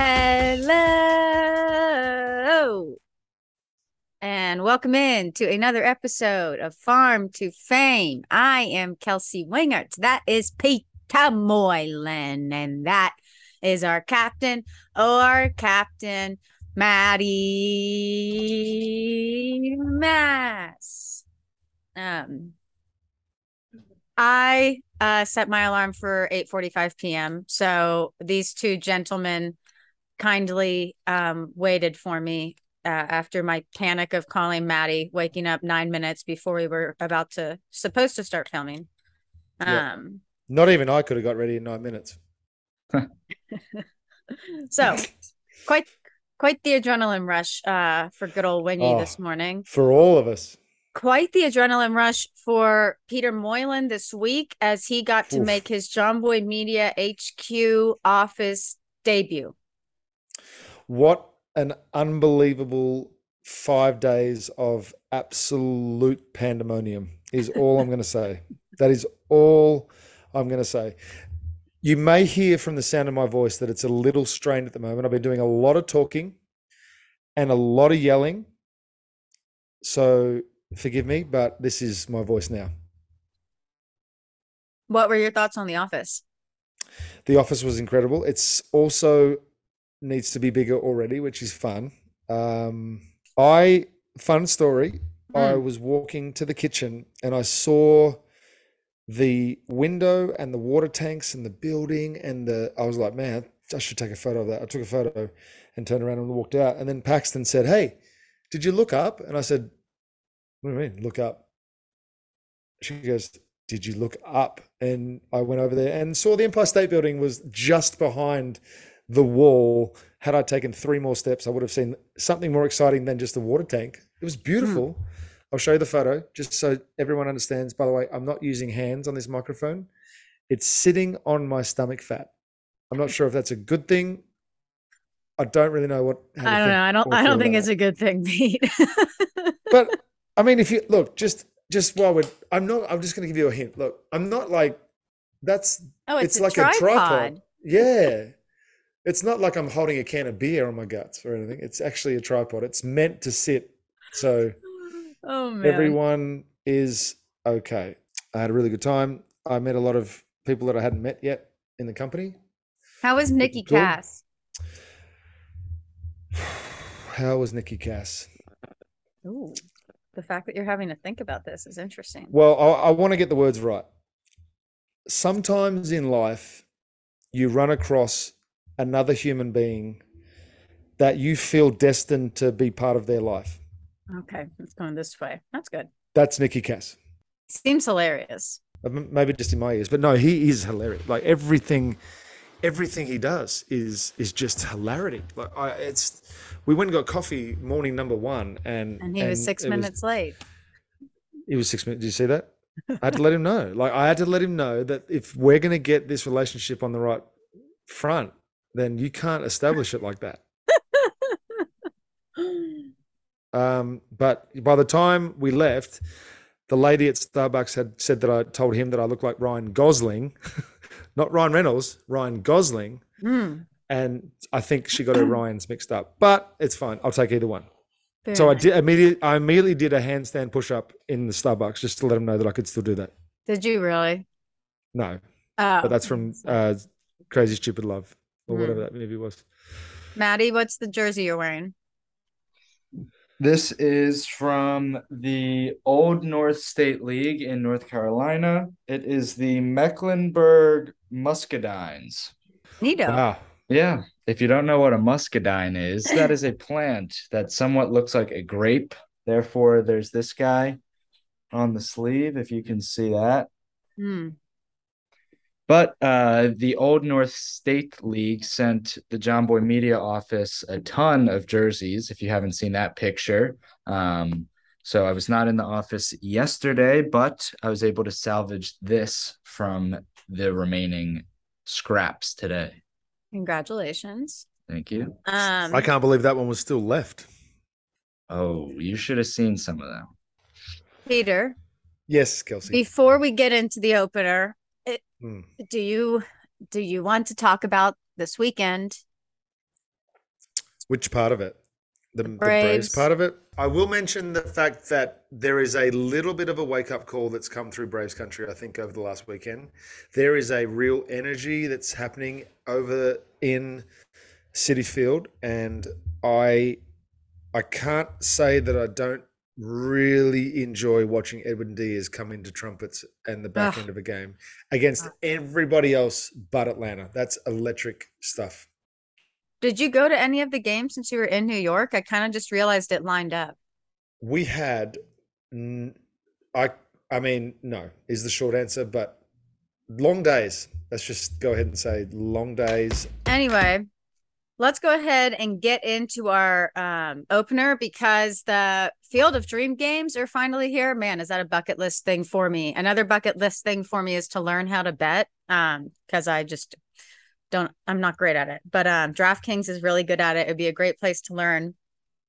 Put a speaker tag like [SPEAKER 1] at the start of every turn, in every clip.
[SPEAKER 1] Hello. And welcome in to another episode of Farm to Fame. I am Kelsey Wingert. That is Peter Moylan. And that is our captain, our captain, Maddie Mass. Um, I uh, set my alarm for 8:45 p.m. So these two gentlemen kindly um, waited for me uh, after my panic of calling Maddie, waking up nine minutes before we were about to supposed to start filming.
[SPEAKER 2] Yeah.
[SPEAKER 1] Um,
[SPEAKER 2] Not even I could have got ready in nine minutes.
[SPEAKER 1] so quite quite the adrenaline rush uh, for good old Wingy
[SPEAKER 2] Oh.
[SPEAKER 1] this morning.
[SPEAKER 2] For all of us.
[SPEAKER 1] quite the adrenaline rush for Peter Moylan this week as he got to
[SPEAKER 2] Oof.
[SPEAKER 1] make his Jomboy Media HQ office debut.
[SPEAKER 2] What an unbelievable five days of absolute pandemonium is all I'm going to say. That is all I'm going to say. You may hear from the sound of my voice that it's a little strained at the moment. I've been doing a lot of talking and a lot of yelling. So forgive me, but this is my voice now.
[SPEAKER 1] What were your thoughts on The Office?
[SPEAKER 2] The office was incredible. It's also needs to be bigger already, which is fun. Um, I fun story. I
[SPEAKER 1] Mm.
[SPEAKER 2] was walking to the kitchen and I saw the window and the water tanks and the building and the. I was like, man, I should take a photo of that. I took a photo and turned around and walked out. And then Paxton said, "Hey, did you look up?" And I said, "What do you mean, look up?" She goes, did you look up? And I went over there and saw the Empire State Building was just behind the wall. Had I taken three more steps, I would have seen something more exciting than just a water tank. It was beautiful. Hmm. I'll show you the photo just so everyone understands. By the way, I'm not using hands on this microphone. It's sitting on my stomach fat. I'm not sure if that's a good thing. I don't really know what.
[SPEAKER 1] I don't know. I don't. I don't think it's
[SPEAKER 2] it
[SPEAKER 1] a good thing, Pete.
[SPEAKER 2] but I mean, if you look, just just while we're, I'm not. I'm just going to give you a hint. Look, I'm not like that's.
[SPEAKER 1] oh, it's,
[SPEAKER 2] It's,
[SPEAKER 1] a
[SPEAKER 2] like
[SPEAKER 1] tripod.
[SPEAKER 2] a tripod. Yeah, it's not like I'm holding a can of beer on my guts or anything. It's actually a tripod. It's meant to sit so
[SPEAKER 1] Oh man.
[SPEAKER 2] everyone is okay. I had a really good time. I met a lot of people that I hadn't met yet in the company.
[SPEAKER 1] How was Nikki
[SPEAKER 2] Good.
[SPEAKER 1] Cass?
[SPEAKER 2] How was Nikki Cass?
[SPEAKER 1] Ooh, the fact that you're having to think about this is interesting.
[SPEAKER 2] Well, I, I want to get the words right. Sometimes in life, you run across another human being that you feel destined to be part of their life.
[SPEAKER 1] Okay, it's going this way. That's good.
[SPEAKER 2] That's Nicky Cass.
[SPEAKER 1] Seems hilarious.
[SPEAKER 2] Uh, Maybe just in my ears, but no, he is hilarious. Like everything, everything he does is is just hilarity. Like I, it's. We went and got coffee morning number one, and
[SPEAKER 1] And he was six minutes late.
[SPEAKER 2] He was six minutes. Did you see that? I had to let him know. Like I had to let him know that if we're going to get this relationship on the right front, then you can't establish it like that. Um, but by the time we left, the lady at Starbucks had said that I told him that I looked like Ryan Gosling, not Ryan Reynolds, Ryan Gosling,
[SPEAKER 1] Hmm,
[SPEAKER 2] and I think she got her Ryans mixed up. But it's fine. I'll take either one.
[SPEAKER 1] very
[SPEAKER 2] So I did immediately. I immediately did a handstand push up in the Starbucks just to let him know that I could still do that.
[SPEAKER 1] Did you really?
[SPEAKER 2] No,
[SPEAKER 1] Oh,
[SPEAKER 2] but that's from uh, Crazy Stupid Love or
[SPEAKER 1] Hmm.
[SPEAKER 2] whatever that movie was.
[SPEAKER 1] Maddie. What's the jersey you're wearing?
[SPEAKER 3] This is from the Old North State League in North Carolina. It is the Mecklenburg Muscadines.
[SPEAKER 1] Neato.
[SPEAKER 2] Wow.
[SPEAKER 3] Yeah, if you don't know what a muscadine is, that is a plant that somewhat looks like a grape. Therefore, there's this guy on the sleeve, if you can see that.
[SPEAKER 1] Hmm.
[SPEAKER 3] But uh, the Old North State League sent the Jomboy Media office a ton of jerseys. If you haven't seen that picture, um, so I was not in the office yesterday, but I was able to salvage this from the remaining scraps today.
[SPEAKER 1] Congratulations.
[SPEAKER 3] Thank you.
[SPEAKER 1] Um,
[SPEAKER 2] I can't believe that one was still left.
[SPEAKER 3] Oh, you should have seen some of them.
[SPEAKER 1] Peter,
[SPEAKER 2] Yes, Kelsey.
[SPEAKER 1] before we get into the opener,
[SPEAKER 2] Hmm.
[SPEAKER 1] do you do you want to talk about this weekend
[SPEAKER 2] Which part of it? The, the
[SPEAKER 1] Braves.
[SPEAKER 2] Braves part of it. I will mention the fact that there is a little bit of a wake up call that's come through Braves country. I think over the last weekend, there is a real energy that's happening over in Citi Field, and I I can't say that I don't really enjoy watching Edwin Diaz come into trumpets and the back
[SPEAKER 1] Ugh.
[SPEAKER 2] end of a game against everybody else but Atlanta. That's electric stuff.
[SPEAKER 1] Did you go to any of the games since you were in New York? I kind of just realized it lined up.
[SPEAKER 2] We had, I, I mean, no is the short answer, but long days. Let's just go ahead and say long days.
[SPEAKER 1] Anyway, let's go ahead and get into our um, opener because the Field of Dream games are finally here. Man, is that a bucket list thing for me? Another bucket list thing for me is to learn how to bet um, because I just don't, I'm not great at it. But um, DraftKings is really good at it. It'd be a great place to learn.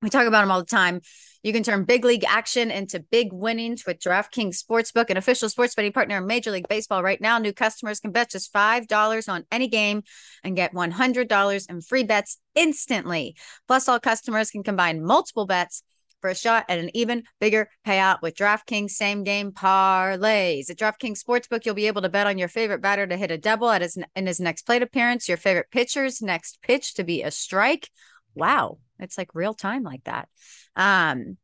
[SPEAKER 1] We talk about them all the time. You can turn big league action into big winnings with DraftKings Sportsbook, an official sports betting partner of Major League Baseball. Right now, new customers can bet just $5 on any game and get $100 in free bets instantly. Plus, all customers can combine multiple bets for a shot at an even bigger payout with DraftKings same game parlays. At DraftKings Sportsbook, you'll be able to bet on your favorite batter to hit a double at his in his next plate appearance, your favorite pitcher's next pitch to be a strike. Wow, it's like real time like that. Um,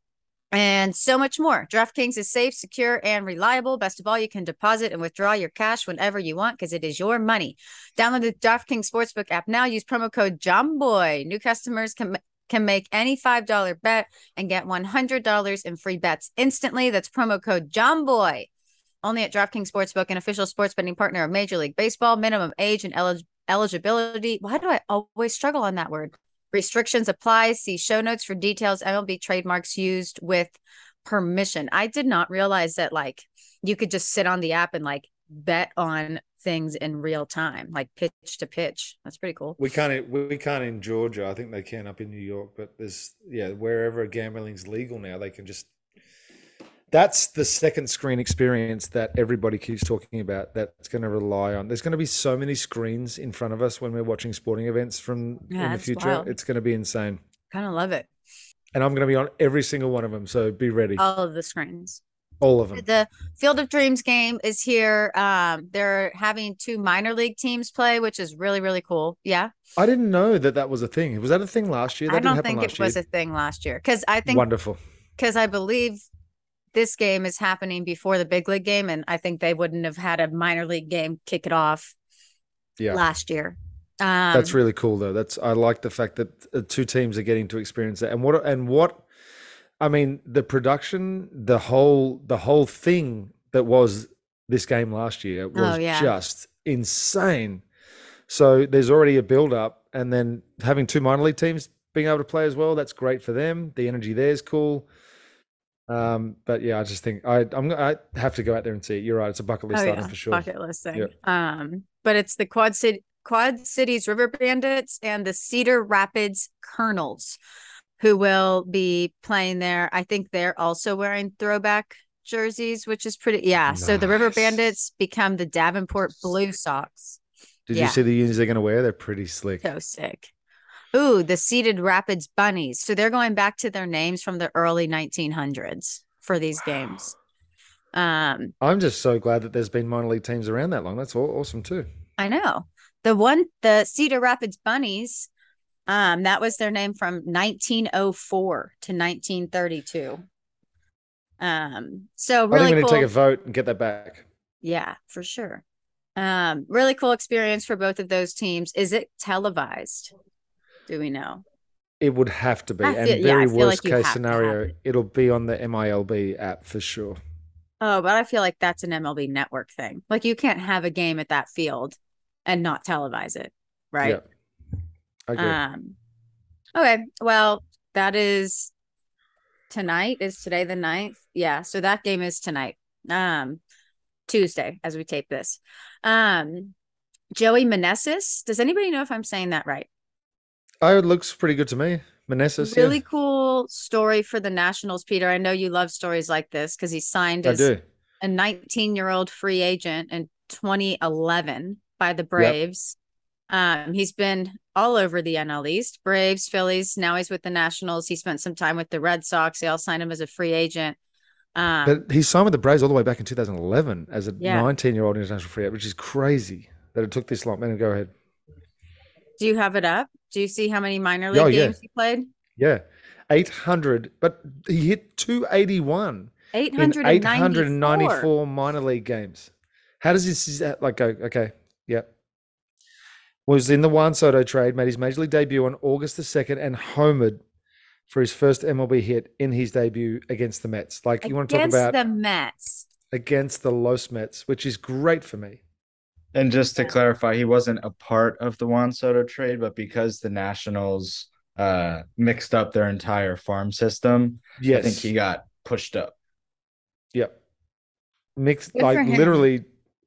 [SPEAKER 1] and so much more. DraftKings is safe, secure, and reliable. Best of all, you can deposit and withdraw your cash whenever you want because it is your money. Download the DraftKings Sportsbook app now. Use promo code JOMBOY. New customers can can make any $5 bet and get $100 in free bets instantly. That's promo code JOMBOY. Only at DraftKings Sportsbook, an official sports betting partner of Major League Baseball. Minimum age and elig- eligibility. Why do I always struggle on that word? Restrictions apply. See show notes for details. MLB trademarks used with permission. I did not realize that like you could just sit on the app and like bet on things in real time, like pitch to pitch. That's pretty cool.
[SPEAKER 2] We can't we can't in Georgia. I think they can up in New York, but there's yeah wherever gambling's legal now, they can just. That's the second screen experience that everybody keeps talking about. That's going to rely on. There's going to be so many screens in front of us when we're watching sporting events from
[SPEAKER 1] Yeah,
[SPEAKER 2] in the future.
[SPEAKER 1] wild.
[SPEAKER 2] It's going to be insane,
[SPEAKER 1] Kind of love it.
[SPEAKER 2] and I'm going to be on every single one of them. So be ready,
[SPEAKER 1] All of the screens.
[SPEAKER 2] all of them.
[SPEAKER 1] The Field of Dreams game is here. Um, they're having two minor league teams play, which is really really cool. Yeah,
[SPEAKER 2] I didn't know that that was a thing. Was that a thing last year? That
[SPEAKER 1] I
[SPEAKER 2] didn't
[SPEAKER 1] don't think it was a thing last year because I think
[SPEAKER 2] Wonderful.
[SPEAKER 1] because I believe this game is happening before the big league game, and I think they wouldn't have had a minor league game kick it off
[SPEAKER 2] Yeah.
[SPEAKER 1] last year. Um,
[SPEAKER 2] That's really cool, though. That's I like the fact that uh, two teams are getting to experience that, and what and what, I mean, the production, the whole the whole thing that was this game last year was
[SPEAKER 1] Oh, yeah.
[SPEAKER 2] just insane. So there's already a build up, and then having two minor league teams being able to play as well, that's great for them. The energy there is cool. Um, but yeah, I just think I I'm I have to go out there and see it. You're right; it's a bucket list
[SPEAKER 1] oh,
[SPEAKER 2] item
[SPEAKER 1] yeah,
[SPEAKER 2] for sure.
[SPEAKER 1] bucket list thing.
[SPEAKER 2] Yep.
[SPEAKER 1] Um, but it's the Quad City Quad Cities River Bandits and the Cedar Rapids Kernels who will be playing there. I think they're also wearing throwback jerseys, which is pretty yeah. So the River Bandits become the Davenport Blue Sox.
[SPEAKER 2] Did
[SPEAKER 1] Yeah.
[SPEAKER 2] you see the unis they're going to wear? They're pretty slick.
[SPEAKER 1] So sick. Ooh, the Cedar Rapids Bunnies. So they're going back to their names from the early 1900s for these games. Um,
[SPEAKER 2] I'm just so glad that there's been minor league teams around that long. That's awesome too.
[SPEAKER 1] I know. The one, the Cedar Rapids Bunnies, um, that was their name from 1904 to 1932. Um, so
[SPEAKER 2] I
[SPEAKER 1] really
[SPEAKER 2] think we need
[SPEAKER 1] cool.
[SPEAKER 2] to take a vote and get that back.
[SPEAKER 1] yeah, for sure. Um, really cool experience for both of those teams. Is it televised? Do we know?
[SPEAKER 2] It would have to be. And
[SPEAKER 1] feel- yeah, I
[SPEAKER 2] very
[SPEAKER 1] feel
[SPEAKER 2] worst
[SPEAKER 1] like
[SPEAKER 2] case
[SPEAKER 1] have to have
[SPEAKER 2] scenario,
[SPEAKER 1] it.
[SPEAKER 2] it'll be on the MILB app for sure.
[SPEAKER 1] Oh, but I feel like that's an MLB network thing. Like you can't have a game at that field and not televise it, right?
[SPEAKER 2] Yeah.
[SPEAKER 1] Um okay. Well, that is tonight. Is today the 9th? Yeah. So that game is tonight. Um Tuesday as we tape this. Um Joey Meneses. Does anybody know if I'm saying that right?
[SPEAKER 2] Oh, it looks pretty good to me. Meneses,
[SPEAKER 1] really
[SPEAKER 2] yeah.
[SPEAKER 1] cool story for the Nationals, Peter. I know you love stories like this because he signed
[SPEAKER 2] I
[SPEAKER 1] as
[SPEAKER 2] do.
[SPEAKER 1] a 19 year old free agent in 2011 by the Braves. Um, he's been all over the NL East. Braves, Phillies. Now he's with the Nationals. He spent some time with the Red Sox. They all signed him as a free agent. Um,
[SPEAKER 2] But he signed with the Braves all the way back in 2011 as a
[SPEAKER 1] Yeah.
[SPEAKER 2] 19 year old international free agent, which is crazy that it took this long. Man, go ahead.
[SPEAKER 1] do you have it up? Do you see how many minor league
[SPEAKER 2] Oh, yeah.
[SPEAKER 1] games he played?
[SPEAKER 2] Yeah. 800, but he hit two eighty one.
[SPEAKER 1] 894.
[SPEAKER 2] 894 minor league games. How does this like go? Okay. Yeah. Was in the Juan Soto trade, made his major league debut on August the 2nd and homered for his first MLB hit in his debut against the Mets. Like you want to talk about
[SPEAKER 1] the Mets.
[SPEAKER 2] against the Los Mets, which is great for me.
[SPEAKER 3] And just to clarify, he wasn't a part of the Juan Soto trade, but because the Nationals uh mixed up their entire farm system,
[SPEAKER 2] Yes.
[SPEAKER 3] I think he got pushed up.
[SPEAKER 2] Yep. Mixed
[SPEAKER 1] Good
[SPEAKER 2] like literally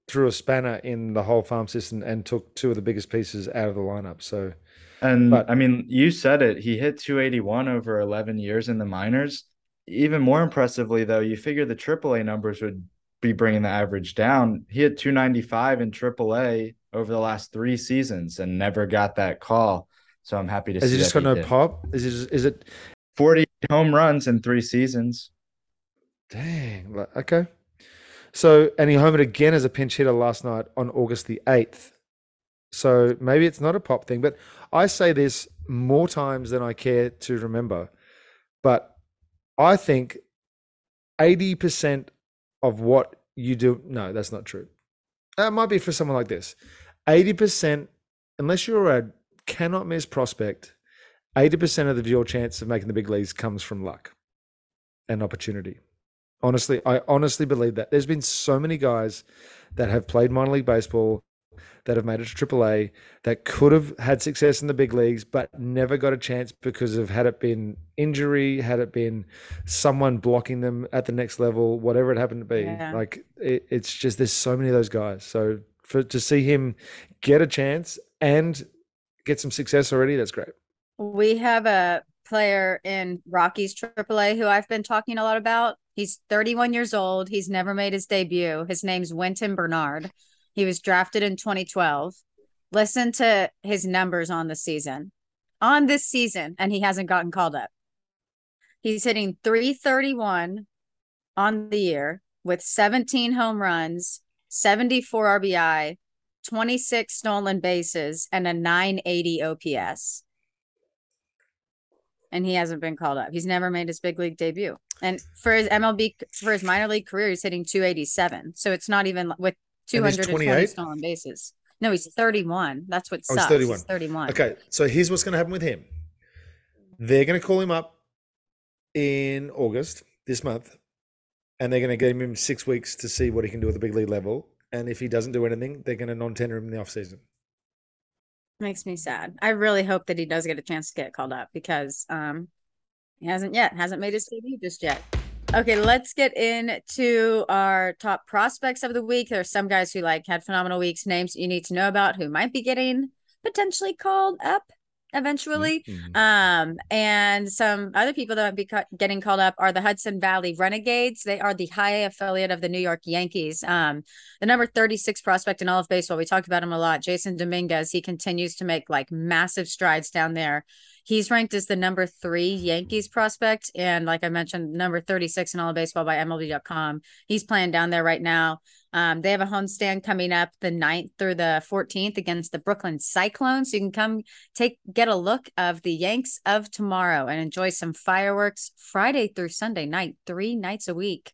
[SPEAKER 2] threw a spanner in the whole farm system and took two of the biggest pieces out of the lineup. So
[SPEAKER 3] And
[SPEAKER 2] But-
[SPEAKER 3] I mean, you said it. He hit 281 over 11 years in the minors. Even more impressively, though, you figure the AAA numbers would be bringing the average down. He hit 295 in AAA over the last three seasons and never got that call. So I'm happy to
[SPEAKER 2] is it just
[SPEAKER 3] he
[SPEAKER 2] no
[SPEAKER 3] did.
[SPEAKER 2] pop? Is it just, is it
[SPEAKER 3] 40 home runs in three seasons.
[SPEAKER 2] dang okay. So and he homered again as a pinch hitter last night on August the 8th. So maybe it's not a pop thing, but I say this more times than I care to remember. But I think 80% of what you do, no, that's not true. That might be for someone like this. 80%, unless you're a cannot miss prospect, 80% of the your chance of making the big leagues comes from luck and opportunity. Honestly, I honestly believe that. There's been so many guys that have played minor league baseball that have made it to AAA that could have had success in the big leagues, but never got a chance because of had it been injury, had it been someone blocking them at the next level, whatever it happened to be.
[SPEAKER 1] Yeah.
[SPEAKER 2] Like it, it's just there's so many of those guys. So for to see him get a chance and get some success already, that's great.
[SPEAKER 1] We have a player in Rockies AAA who I've been talking a lot about. He's 31 years old. He's never made his debut. His name's Wynton Bernard. He was drafted in 2012. Listen to his numbers on the season. On this season, and he hasn't gotten called up. He's hitting 331 on the year with 17 home runs, 74 RBI, 26 stolen bases, and a 980 OPS and he hasn't been called up. He's never made his big league debut. And for his MLB for his minor league career, he's hitting 287. So it's not even with 220
[SPEAKER 2] 28?
[SPEAKER 1] stolen bases. No, he's 31. That's what
[SPEAKER 2] Oh, he's
[SPEAKER 1] sucks.
[SPEAKER 2] 31.
[SPEAKER 1] He's 31.
[SPEAKER 2] Okay, so here's what's going to happen with him. They're going to call him up in August this month, and they're going to give him six weeks to see what he can do at the big league level. And if he doesn't do anything, they're going to non-tender him in the offseason.
[SPEAKER 1] Makes me sad. I really hope that he does get a chance to get called up because um he hasn't yet, hasn't made his debut just yet. Okay, let's get into our top prospects of the week. There are some guys who like had phenomenal weeks, names you need to know about who might be getting potentially called up eventually.
[SPEAKER 2] Mhm.
[SPEAKER 1] Um, and some other people that might be ca- getting called up are the Hudson Valley Renegades. They are the high affiliate of the New York Yankees. Um, the number 36 prospect in all of baseball. We talked about him a lot. Jasson Dominguez. He continues to make like massive strides down there. He's ranked as the number three Yankees prospect. And like I mentioned, number 36 in all of baseball by MLB.com. He's playing down there right now. Um, they have a homestand coming up the 9th through the 14th against the Brooklyn Cyclones. So you can come take get a look of the Yanks of tomorrow and enjoy some fireworks Friday through Sunday night, three nights a week.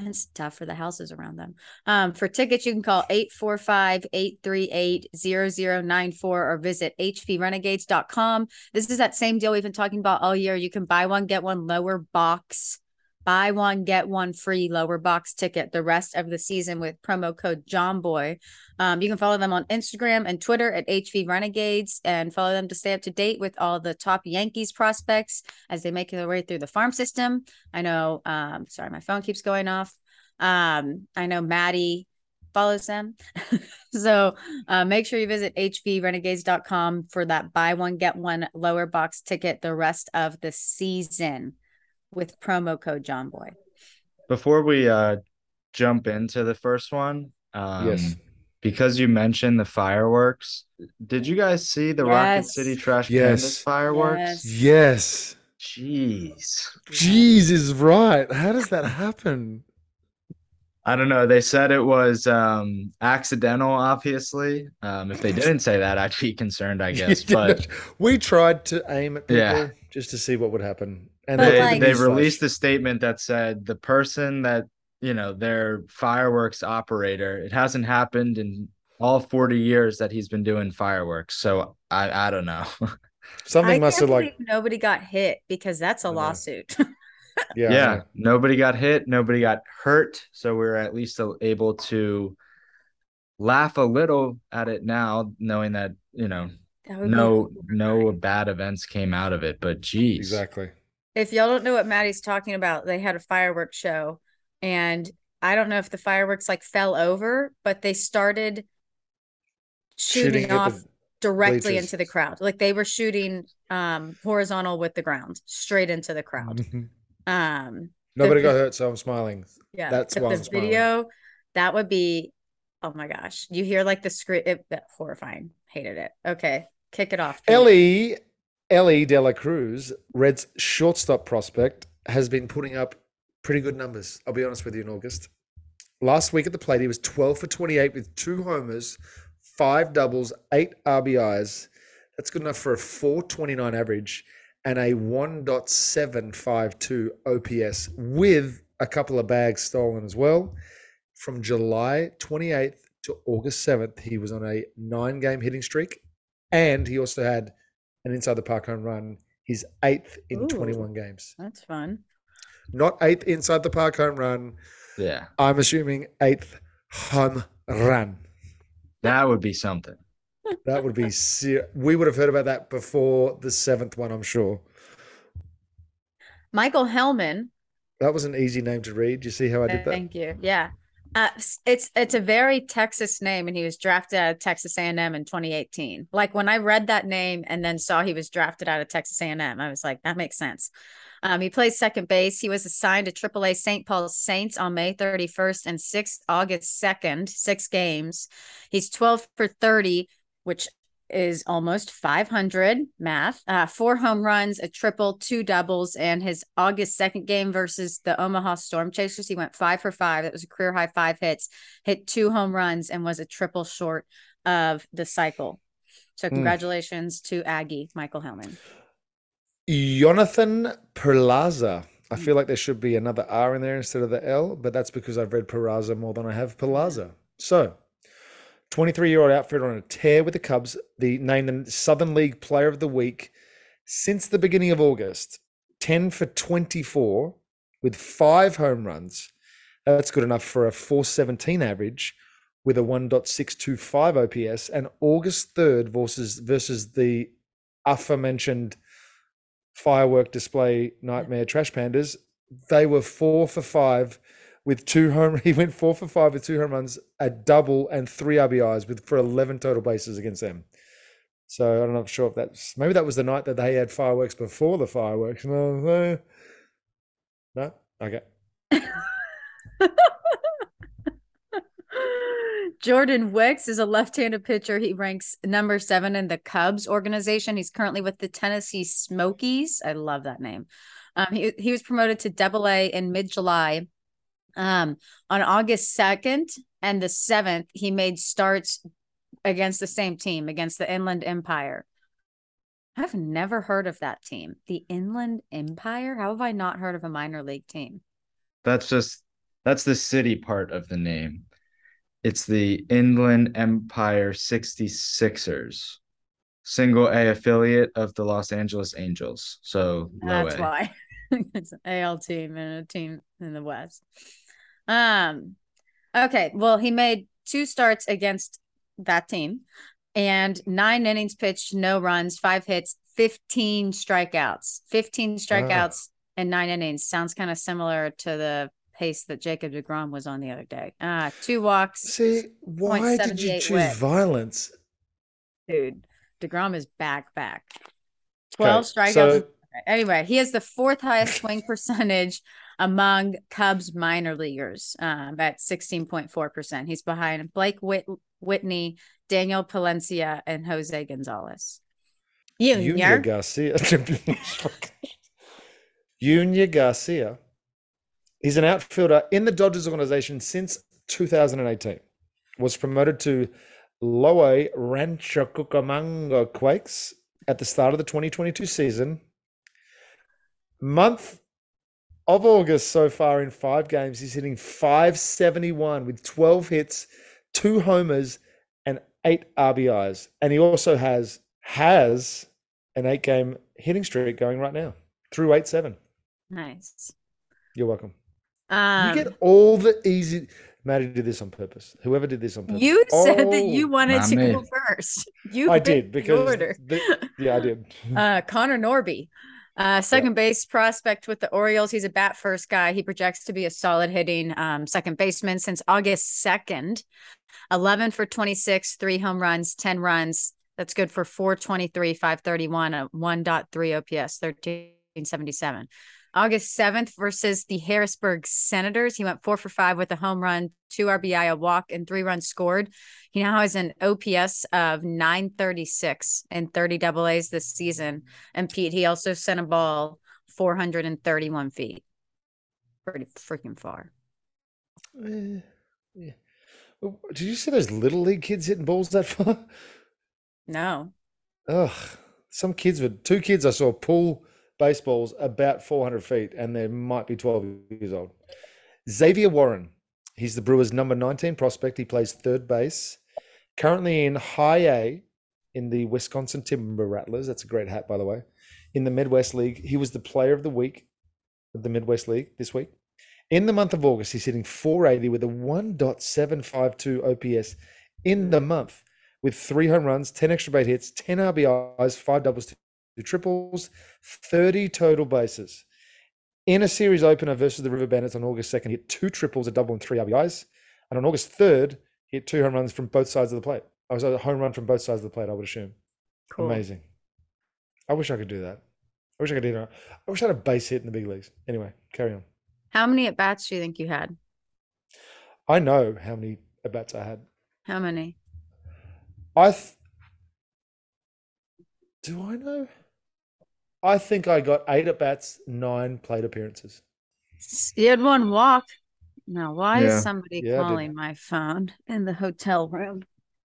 [SPEAKER 1] It's tough for the houses around them. Um, for tickets, you can call 845-838-0094 or visit hvrenegades.com. This is that same deal we've been talking about all year. You can buy one, get one lower box buy one get one free lower box ticket the rest of the season with promo code jomboy um, you can follow them on instagram and twitter at hv renegades and follow them to stay up to date with all the top yankees prospects as they make their way through the farm system. I know um, sorry my phone keeps going off. Um, i know maddie follows them. So uh, make sure you visit hvrenegades.com for that buy one get one lower box ticket the rest of the season with promo code Jomboy.
[SPEAKER 3] Before we uh jump into the first one, um,
[SPEAKER 2] Yes.
[SPEAKER 3] because you mentioned the fireworks, did you guys see the Rocket City Trash
[SPEAKER 2] Yes.
[SPEAKER 3] Pandas fireworks?
[SPEAKER 1] Yes.
[SPEAKER 2] Yes.
[SPEAKER 3] Jeez.
[SPEAKER 2] Jesus, right. How does that happen?
[SPEAKER 3] I don't know. They said it was um accidental, obviously. Um, if they didn't say that, I'd be concerned, I guess. But
[SPEAKER 2] we tried to aim at people
[SPEAKER 3] Yeah.
[SPEAKER 2] just to see what would happen. And
[SPEAKER 1] But
[SPEAKER 3] they,
[SPEAKER 1] like-
[SPEAKER 3] they released a statement that said the person that you know their fireworks operator it hasn't happened in all 40 years that he's been doing fireworks. So i i don't know.
[SPEAKER 2] Something
[SPEAKER 1] I
[SPEAKER 2] must have like
[SPEAKER 1] nobody got hit because that's a
[SPEAKER 2] know.
[SPEAKER 1] lawsuit.
[SPEAKER 2] yeah,
[SPEAKER 3] yeah, nobody got hit nobody got hurt. So we are at least able to laugh a little at it now knowing that you know
[SPEAKER 1] That
[SPEAKER 3] no no bad events came out of it. But geez.
[SPEAKER 2] Exactly.
[SPEAKER 1] If y'all don't know what Maddie's talking about, they had a fireworks show and I don't know if the fireworks like fell over, but they started shooting,
[SPEAKER 2] at
[SPEAKER 1] off directly
[SPEAKER 2] bleachers.
[SPEAKER 1] into the crowd. Like they were shooting um horizontal with the ground, straight into the crowd. Um
[SPEAKER 2] Nobody
[SPEAKER 1] The-
[SPEAKER 2] got hurt, so I'm smiling.
[SPEAKER 1] yeah,
[SPEAKER 2] That's why
[SPEAKER 1] the video that would be oh my gosh. You hear like the that horrifying. Hated it. Okay. Kick it off. Pete.
[SPEAKER 2] Elly Elly De La Cruz, Reds shortstop prospect, has been putting up pretty good numbers. I'll be honest with you in August. Last week at the plate, he was 12 for 28 with two homers, five doubles, eight RBIs. That's good enough for a 429 average and a 1.752 OPS with a couple of bags stolen as well. From July 28th to August 7th, he was on a nine game hitting streak. And he also had an inside the park home run, his eighth in
[SPEAKER 1] Ooh.
[SPEAKER 2] 21 games.
[SPEAKER 1] That's fun.
[SPEAKER 2] Not eighth inside the park home run.
[SPEAKER 3] yeah
[SPEAKER 2] I'm assuming eighth home run.
[SPEAKER 3] that would be something
[SPEAKER 2] That would be ser- we would have heard about that before the seventh one, I'm sure.
[SPEAKER 1] Michael Helman
[SPEAKER 2] That was an easy name to read. You see how I did that?
[SPEAKER 1] Thank you. Yeah. Uh, it's it's a very Texas name, and he was drafted out of Texas A&M in 2018. Like when I read that name and then saw he was drafted out of Texas A&M, I was like, that makes sense. Um, he plays second base. He was assigned to AAA St. Paul Saints on May 31st and 6th August 2nd, six games. He's 12 for 30, which is almost 500 math. Uh, four home runs, a triple, two doubles, and his August 2nd game versus the Omaha Storm Chasers, he went five for five. That was a career high five hits, hit two home runs, and was a triple short of the cycle. So,
[SPEAKER 2] Hmm.
[SPEAKER 1] congratulations to Aggie Michael Helman.
[SPEAKER 2] Jonathan Perlaza. I feel like there should be another R in there instead of the L, but that's because I've read Peraza more than I have Pelaza. So, 23 year old outfielder on a tear with the Cubs, the named the Southern League Player of the Week since the beginning of August. 10 for 24 with five home runs. That's good enough for a 417 average with a 1.625 OPS. And August 3rd versus versus the aforementioned firework display nightmare trash pandas they were four for five with two home he went four for five with two home runs a double and three rbis with for 11 total bases against them so i'm not sure if that's maybe that was the night that they had fireworks before the fireworks no no okay
[SPEAKER 1] Jordan Wicks is a left-handed pitcher. He ranks number seven in the Cubs organization. He's currently with the Tennessee Smokies. I love that name. Um, he he was promoted to Double A in mid-July. Um, on August second and the seventh, he made starts against the same team against the Inland Empire. I've never heard of that team, the Inland Empire. How have I not heard of a minor league team?
[SPEAKER 3] That's just that's the city part of the name. It's the Inland Empire 66ers, single A affiliate of the Los Angeles Angels. So
[SPEAKER 1] That's
[SPEAKER 3] A.
[SPEAKER 1] why it's an AL team and a team in the West. Um, okay. Well, he made two starts against that team and nine innings pitched, no runs, five hits, 15 strikeouts. 15 strikeouts and nine innings. Sounds kind of similar to the pace that Jacob DeGrom was on the other day. Uh, two walks.
[SPEAKER 2] see why did you choose violence
[SPEAKER 1] Dude, DeGrom is back, back. 12
[SPEAKER 2] Okay,
[SPEAKER 1] strikeouts.
[SPEAKER 2] so-
[SPEAKER 1] Anyway, he has the fourth highest swing percentage among Cubs minor leaguers um, at 16.4%. He's behind Blake Whit- Whitney, Daniel Palencia, and Jose Gonzalez.
[SPEAKER 2] Junior
[SPEAKER 1] Junior.
[SPEAKER 2] Garcia. Junior Garcia. He's an outfielder in the Dodgers organization since 2018. Was promoted to Lowe Rancho Cucamonga Quakes at the start of the 2022 season. Month of August so far in five games, he's hitting 571 with 12 hits, two homers, and eight RBIs. And he also has has an eight game hitting streak going right now through 8 7.
[SPEAKER 1] Nice.
[SPEAKER 2] You're welcome.
[SPEAKER 1] Um,
[SPEAKER 2] you get all the easy. Maddie did this on purpose. Whoever did this on purpose.
[SPEAKER 1] you said that you
[SPEAKER 2] Oh,
[SPEAKER 1] wanted to
[SPEAKER 3] me.
[SPEAKER 1] go first. You
[SPEAKER 2] I
[SPEAKER 1] picked
[SPEAKER 2] did
[SPEAKER 1] the
[SPEAKER 2] because
[SPEAKER 1] order.
[SPEAKER 2] the- yeah, I did.
[SPEAKER 1] Uh, Connor Norby, uh, second base prospect with the Orioles. He's a bat first guy. He projects to be a solid hitting um, second baseman since August 2nd. 11 for 26, three home runs, 10 runs. That's good for 423, 531, a 1.3 OPS, 1377. August 7th versus the Harrisburg Senators. He went four for five with a home run, two RBI, a walk, and three runs scored. He now has an OPS of 936 and 30 double A's this season. And Pete, he also sent a ball 431 feet. Pretty freaking far.
[SPEAKER 2] Eh, yeah. Oh, Did you see those little league kids hitting balls that far?
[SPEAKER 1] No.
[SPEAKER 2] Ugh. Some kids with two kids I saw pull baseballs about 400 feet, and they might be 12 years old. Zavier Warren. He's the Brewers' number 19 prospect. He plays third base. Currently in high A in the Wisconsin Timber Rattlers. That's a great hat, by the way. In the Midwest League. He was the player of the week of the Midwest League this week. In the month of August, he's hitting 480 with a 1.752 OPS in the month with three home runs, 10 extra base hits, 10 RBIs, five doubles, two triples, 30 total bases. In a series opener versus the River Bandits on August 2nd, he hit two triples, a double, and three RBIs. And on August 3rd, he hit two home runs from both sides of the plate. Oh, I was a home run from both sides of the plate, I would assume.
[SPEAKER 1] Cool.
[SPEAKER 2] Amazing. I wish I could do that. I wish I could do that. I wish I had a base hit in the big leagues. Anyway, carry on.
[SPEAKER 1] How many at bats do you think you had?
[SPEAKER 2] I know how many at bats I had.
[SPEAKER 1] How many?
[SPEAKER 2] I th- do I know? I think I got eight at bats, nine plate appearances.
[SPEAKER 1] You had one walk. Now, why
[SPEAKER 3] Yeah.
[SPEAKER 1] is somebody
[SPEAKER 2] Yeah,
[SPEAKER 1] calling my phone in the hotel room?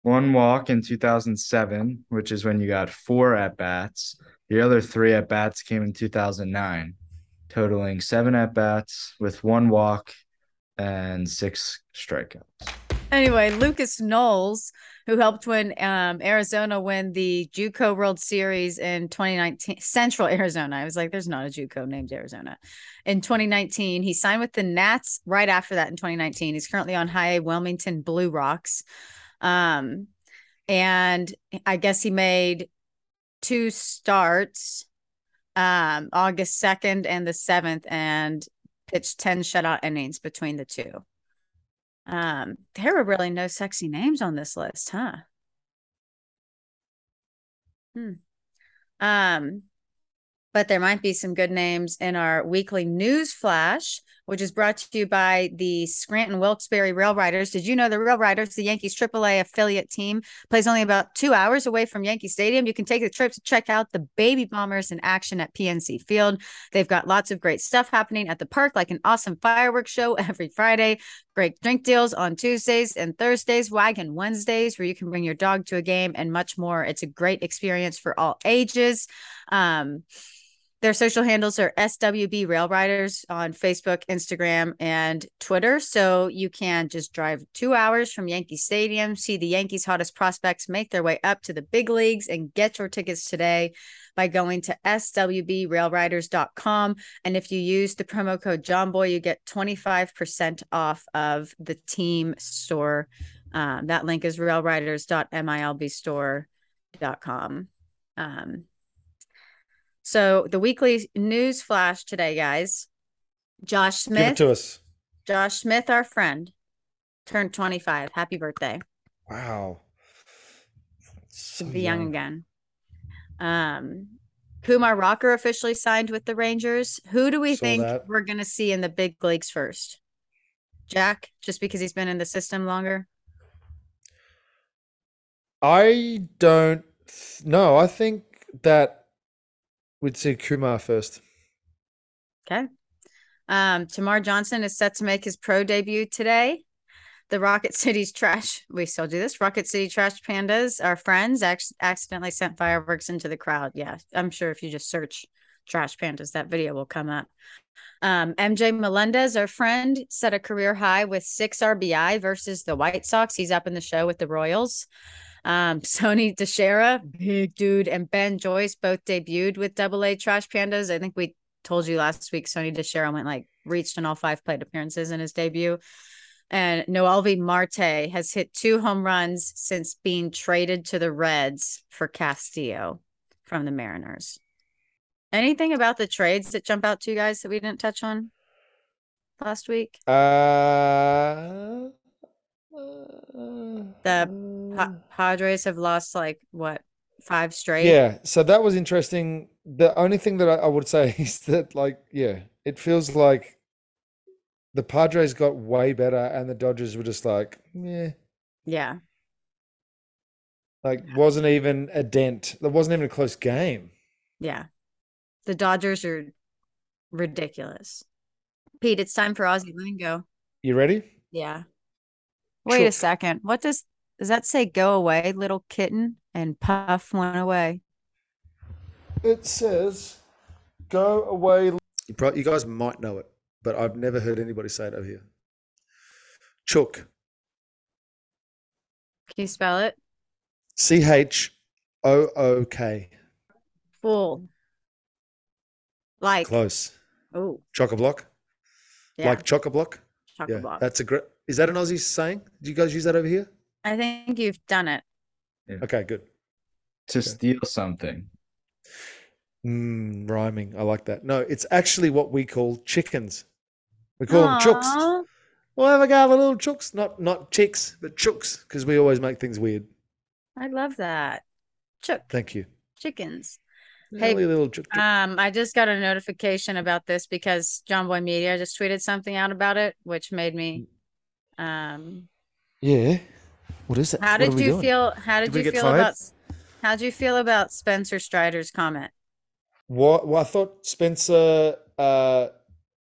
[SPEAKER 3] One walk in 2007, which is when you got four at bats. The other three at bats came in 2009, totaling seven at bats with one walk and six strikeouts.
[SPEAKER 1] Anyway, Lucas Knowles, who helped win um, Arizona win the JUCO World Series in 2019, Central Arizona. I was like, there's not a JUCO named Arizona. In 2019, he signed with the Nats right after that in 2019. He's currently on high Wilmington Blue Rocks. Um, and I guess he made two starts um, August 2nd and the 7th and pitched 10 shutout innings between the two. Um, there were really no sexy names on this list, huh? Hmm. Um, but there might be some good names in our weekly news flash, which is brought to you by the Scranton Wilkes-Barre Rail Riders. Did you know the Rail Riders, the Yankees AAA affiliate team, plays only about two hours away from Yankee Stadium? You can take the trip to check out the Baby Bombers in action at PNC Field. They've got lots of great stuff happening at the park, like an awesome fireworks show every Friday, great drink deals on Tuesdays and Thursdays, Wagon Wednesdays, where you can bring your dog to a game, and much more. It's a great experience for all ages. Um, their social handles are SWB Rail Riders on Facebook, Instagram, and Twitter. So you can just drive two hours from Yankee Stadium, see the Yankees' hottest prospects make their way up to the big leagues, and get your tickets today by going to swbrailriders.com. And if you use the promo code Jomboy, you get 25% off of the team store. Um, that link is railriders.milbstore.com. Um, so the weekly news flash today, guys. Josh
[SPEAKER 2] Give it
[SPEAKER 1] Smith,
[SPEAKER 2] to us.
[SPEAKER 1] Josh Smith, our friend, turned 25. Happy birthday.
[SPEAKER 2] Wow.
[SPEAKER 1] to
[SPEAKER 2] So
[SPEAKER 1] be young again. Um, Kumar Rocker officially signed with the Rangers. Who do we
[SPEAKER 2] Saw
[SPEAKER 1] think
[SPEAKER 2] that.
[SPEAKER 1] we're going to see in the big leagues first? Jack, just because he's been in the system longer.
[SPEAKER 2] I don't th- no, I think that we'd see Kumar first.
[SPEAKER 1] Okay. Um, Termarr Johnson is set to make his pro debut today. The Rocket City's trash, we still do this. Rocket City trash pandas, our friends, ac- accidentally sent fireworks into the crowd. Yeah, I'm sure if you just search trash pandas, that video will come up. Um, MJ Melendez, our friend, set a career high with six RBI versus the White Sox. He's up in the show with the Royals. Um, Sonny DiChiara, big dude, and Ben Joyce both debuted with Double A Trash Pandas. I think we told you last week Sonny DiChiara went like reached in all five plate appearances in his debut. And Noelvi Marte has hit two home runs since being traded to the Reds for Castillo from the Mariners. Anything about the trades that jump out to you guys that we didn't touch on last week?
[SPEAKER 2] Uh,
[SPEAKER 1] The Pa- mm. Padres have lost like what five straight?
[SPEAKER 2] Yeah, so that was interesting. The only thing that I, I would say is that, like, yeah, it feels like the Padres got way better, and the Dodgers were just like, yeah,
[SPEAKER 1] Yeah.
[SPEAKER 2] like wasn't even a dent. There wasn't even a close game.
[SPEAKER 1] Yeah. The Dodgers are ridiculous. Pete, it's time for Aussie Lingo.
[SPEAKER 2] You ready?
[SPEAKER 1] Yeah. Wait a second. What does does that say go away, little kitten? And Puff went away.
[SPEAKER 2] It says, "Go away." You, pro- you guys might know it, but I've never heard anybody say it over here. Chook.
[SPEAKER 1] Can you spell it?
[SPEAKER 2] C H O O K.
[SPEAKER 1] Full. Like
[SPEAKER 2] Close.
[SPEAKER 1] oh
[SPEAKER 2] Chock a block.
[SPEAKER 1] yeah,
[SPEAKER 2] Like chock a block.
[SPEAKER 1] chock
[SPEAKER 2] a
[SPEAKER 1] block.
[SPEAKER 2] that's a great. Is that an Aussie saying? Do you guys use that over here?
[SPEAKER 1] I think you've done it.
[SPEAKER 2] Okay, good.
[SPEAKER 3] To steal something.
[SPEAKER 2] Mm, rhyming. I like that. No, it's actually what we call chickens. We call them chooks. We'll have a go of little chooks, not not chicks, but chooks, because we always make things weird.
[SPEAKER 1] I love that. Chook
[SPEAKER 2] Thank you.
[SPEAKER 1] chickens. Hey,
[SPEAKER 2] little chook, chook.
[SPEAKER 1] Um, I just got a notification about this because Jomboy Media just tweeted something out about it, which made me um
[SPEAKER 2] yeah. What is that?
[SPEAKER 1] How did you
[SPEAKER 2] doing?
[SPEAKER 1] feel? How did,
[SPEAKER 2] Did
[SPEAKER 1] you feel
[SPEAKER 2] fired?
[SPEAKER 1] about? How did you feel about Spencer Strider's comment?
[SPEAKER 2] What? Well, I thought Spencer uh,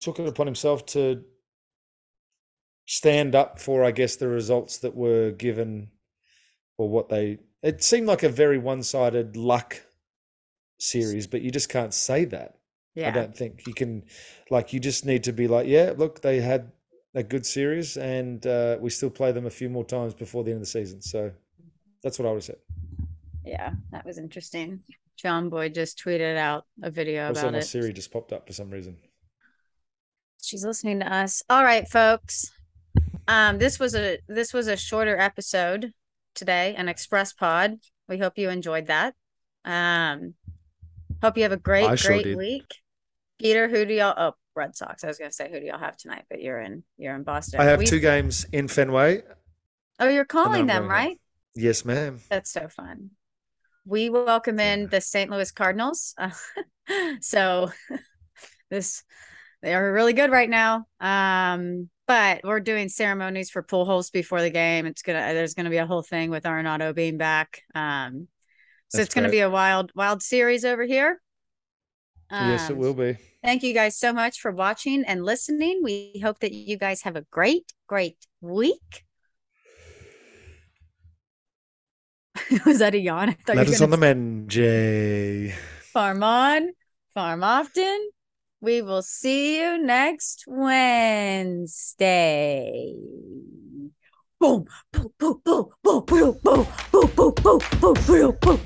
[SPEAKER 2] took it upon himself to stand up for, I guess, the results that were given, or what they. It seemed like a very one-sided luck series, but you just can't say that.
[SPEAKER 1] Yeah.
[SPEAKER 2] I don't think you can. Like, you just need to be like, yeah, look, they had a good series, and uh, we still play them a few more times before the end of the season. So that's what I would have said.
[SPEAKER 1] yeah, that was interesting. Jomboy just tweeted out a video
[SPEAKER 2] Also,
[SPEAKER 1] about
[SPEAKER 2] my
[SPEAKER 1] it.
[SPEAKER 2] Siri just popped up for some reason.
[SPEAKER 1] She's listening to us. All right, folks. Um, this was a this was a shorter episode today, an express pod. We hope you enjoyed that. Um, hope you have a great,
[SPEAKER 2] I
[SPEAKER 1] great
[SPEAKER 2] did.
[SPEAKER 1] week. Peter, who do y'all? Oh, Red Sox. I was gonna say who do y'all have tonight, but you're in you're in Boston.
[SPEAKER 2] I have
[SPEAKER 1] We-
[SPEAKER 2] two games in Fenway.
[SPEAKER 1] Oh, you're calling them,
[SPEAKER 2] going
[SPEAKER 1] right?
[SPEAKER 2] Yes, ma'am.
[SPEAKER 1] That's so fun. We welcome in
[SPEAKER 2] Yeah.
[SPEAKER 1] the St. Louis Cardinals. so this they are really good right now. Um, but we're doing ceremonies for Pujols before the game. It's gonna there's gonna be a whole thing with Arenado being back. Um, so
[SPEAKER 2] That's
[SPEAKER 1] it's gonna be a wild, wild series over here.
[SPEAKER 2] yes, it
[SPEAKER 1] Um,
[SPEAKER 2] will be.
[SPEAKER 1] Thank you guys so much for watching and listening. We hope that you guys have a great, great week. Was that a yawn? I thought were
[SPEAKER 2] Letters on the men, Jay.
[SPEAKER 1] farm on, farm often. We will see you next Wednesday. Boom, boom, boom, boom, boom, boom, boom, boom, boom, boom, boom, boom.